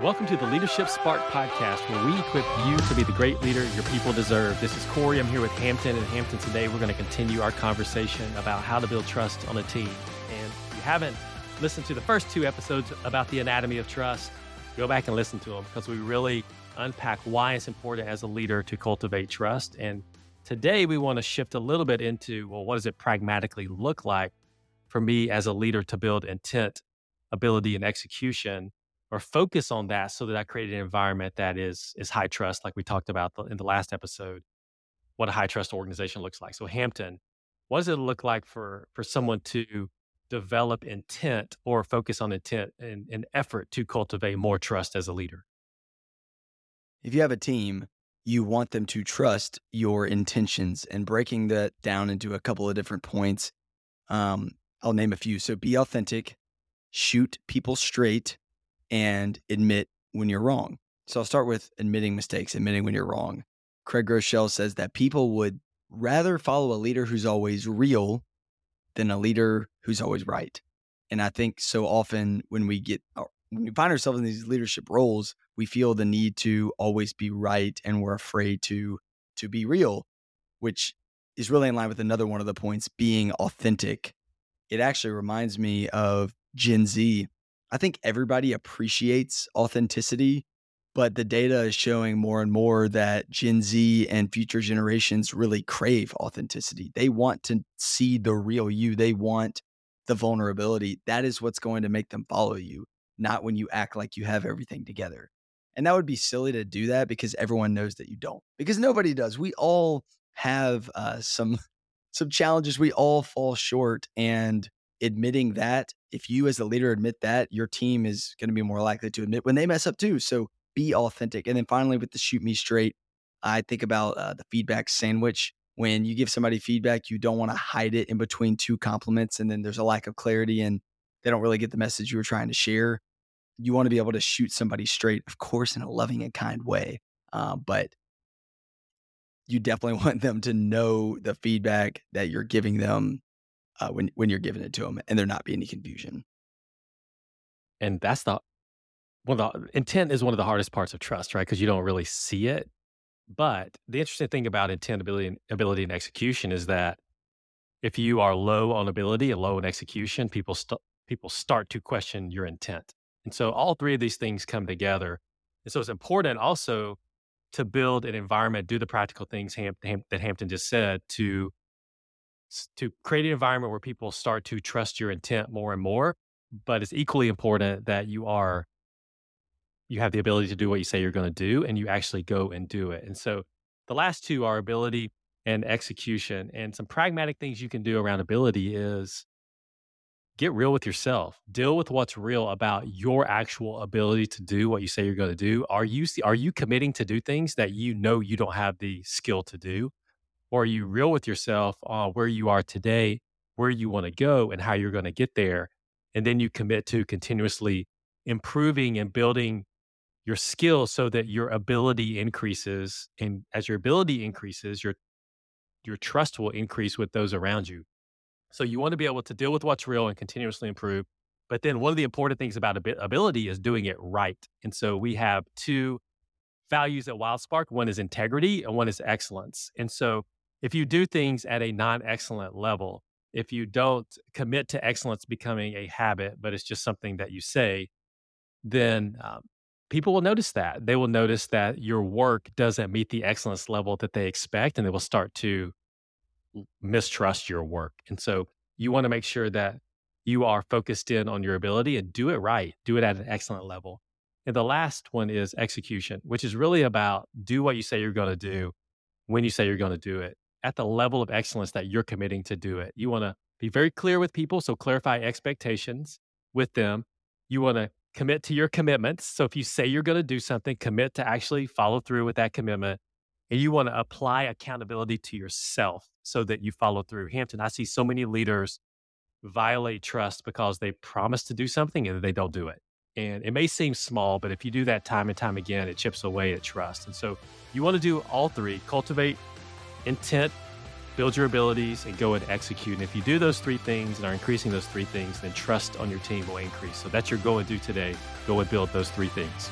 Welcome to the Leadership Spark podcast, where we equip you to be the great leader your people deserve. This is Corey. I'm here with Hampton. And Hampton, today we're going to continue our conversation about how to build trust on a team. And if you haven't listened to the first two episodes about the anatomy of trust, go back and listen to them because we really unpack why it's important as a leader to cultivate trust. And today we want to shift a little bit into well, what does it pragmatically look like for me as a leader to build intent, ability, and execution? Or focus on that so that I create an environment that is is high trust, like we talked about in the last episode, what a high trust organization looks like. So Hampton, what does it look like for for someone to develop intent or focus on intent and an effort to cultivate more trust as a leader? If you have a team, you want them to trust your intentions and breaking that down into a couple of different points. Um, I'll name a few. So be authentic, shoot people straight, and admit when you're wrong. So I'll start with admitting mistakes, admitting when you're wrong. Craig Groeschel says that people would rather follow a leader who's always real than a leader who's always right. And I think so often when we get when we find ourselves in these leadership roles, we feel the need to always be right and we're afraid to to be real, which is really in line with another one of the points being authentic. It actually reminds me of Gen Z I think everybody appreciates authenticity, but the data is showing more and more that Gen Z and future generations really crave authenticity. They want to see the real you, they want the vulnerability. That is what's going to make them follow you, not when you act like you have everything together. And that would be silly to do that because everyone knows that you don't, because nobody does. We all have uh, some some challenges. We all fall short, and admitting that, if you as a leader admit that, your team is going to be more likely to admit when they mess up too. So be authentic. And then finally, with the shoot me straight, I think about uh, the feedback sandwich. When you give somebody feedback, you don't want to hide it in between two compliments and then there's a lack of clarity and they don't really get the message you were trying to share. You want to be able to shoot somebody straight, of course, in a loving and kind way. Uh, but you definitely want them to know the feedback that you're giving them uh, when when you're giving it to them, and there not be any confusion. And that's the one of the intent is one of the hardest parts of trust, right? Because you don't really see it. But the interesting thing about intent, ability, and, ability, and execution is that if you are low on ability and low in execution, people st- people start to question your intent. And so all three of these things come together. And so it's important also to build an environment, do the practical things Ham- Ham- that Hampton just said to to create an environment where people start to trust your intent more and more. But it's equally important that you are you have the ability to do what you say you're going to do and you actually go and do it. And so the last two are ability and execution. And some pragmatic things you can do around ability is get real with yourself. Deal with what's real about your actual ability to do what you say you're going to do. Are you are you committing to do things that you know you don't have the skill to do? Or are you real with yourself on where you are today, where you want to go, and how you're going to get there? And then you commit to continuously improving and building your skills so that your ability increases. And as your ability increases, your your trust will increase with those around you. So you want to be able to deal with what's real and continuously improve. But then one of the important things about ability is doing it right. And so we have two values at WildSpark. One is integrity and one is excellence. And so if you do things at a non excellent level, if you don't commit to excellence becoming a habit, but it's just something that you say, then um, people will notice that. They will notice that your work doesn't meet the excellence level that they expect, and they will start to mistrust your work. And so you want to make sure that you are focused in on your ability and do it right, do it at an excellent level. And the last one is execution, which is really about do what you say you're going to do when you say you're going to do it at the level of excellence that you're committing to do it. You want to be very clear with people, so clarify expectations with them. You want to commit to your commitments. So if you say you're going to do something, commit to actually follow through with that commitment. And you want to apply accountability to yourself so that you follow through. Hampton, I see so many leaders violate trust because they promise to do something and they don't do it. And it may seem small, but if you do that time and time again, it chips away at trust. And so you want to do all three cultivate intent, build your abilities, and go and execute. And if you do those three things and are increasing those three things, then trust on your team will increase. So that's your go and do today. Go and build those three things.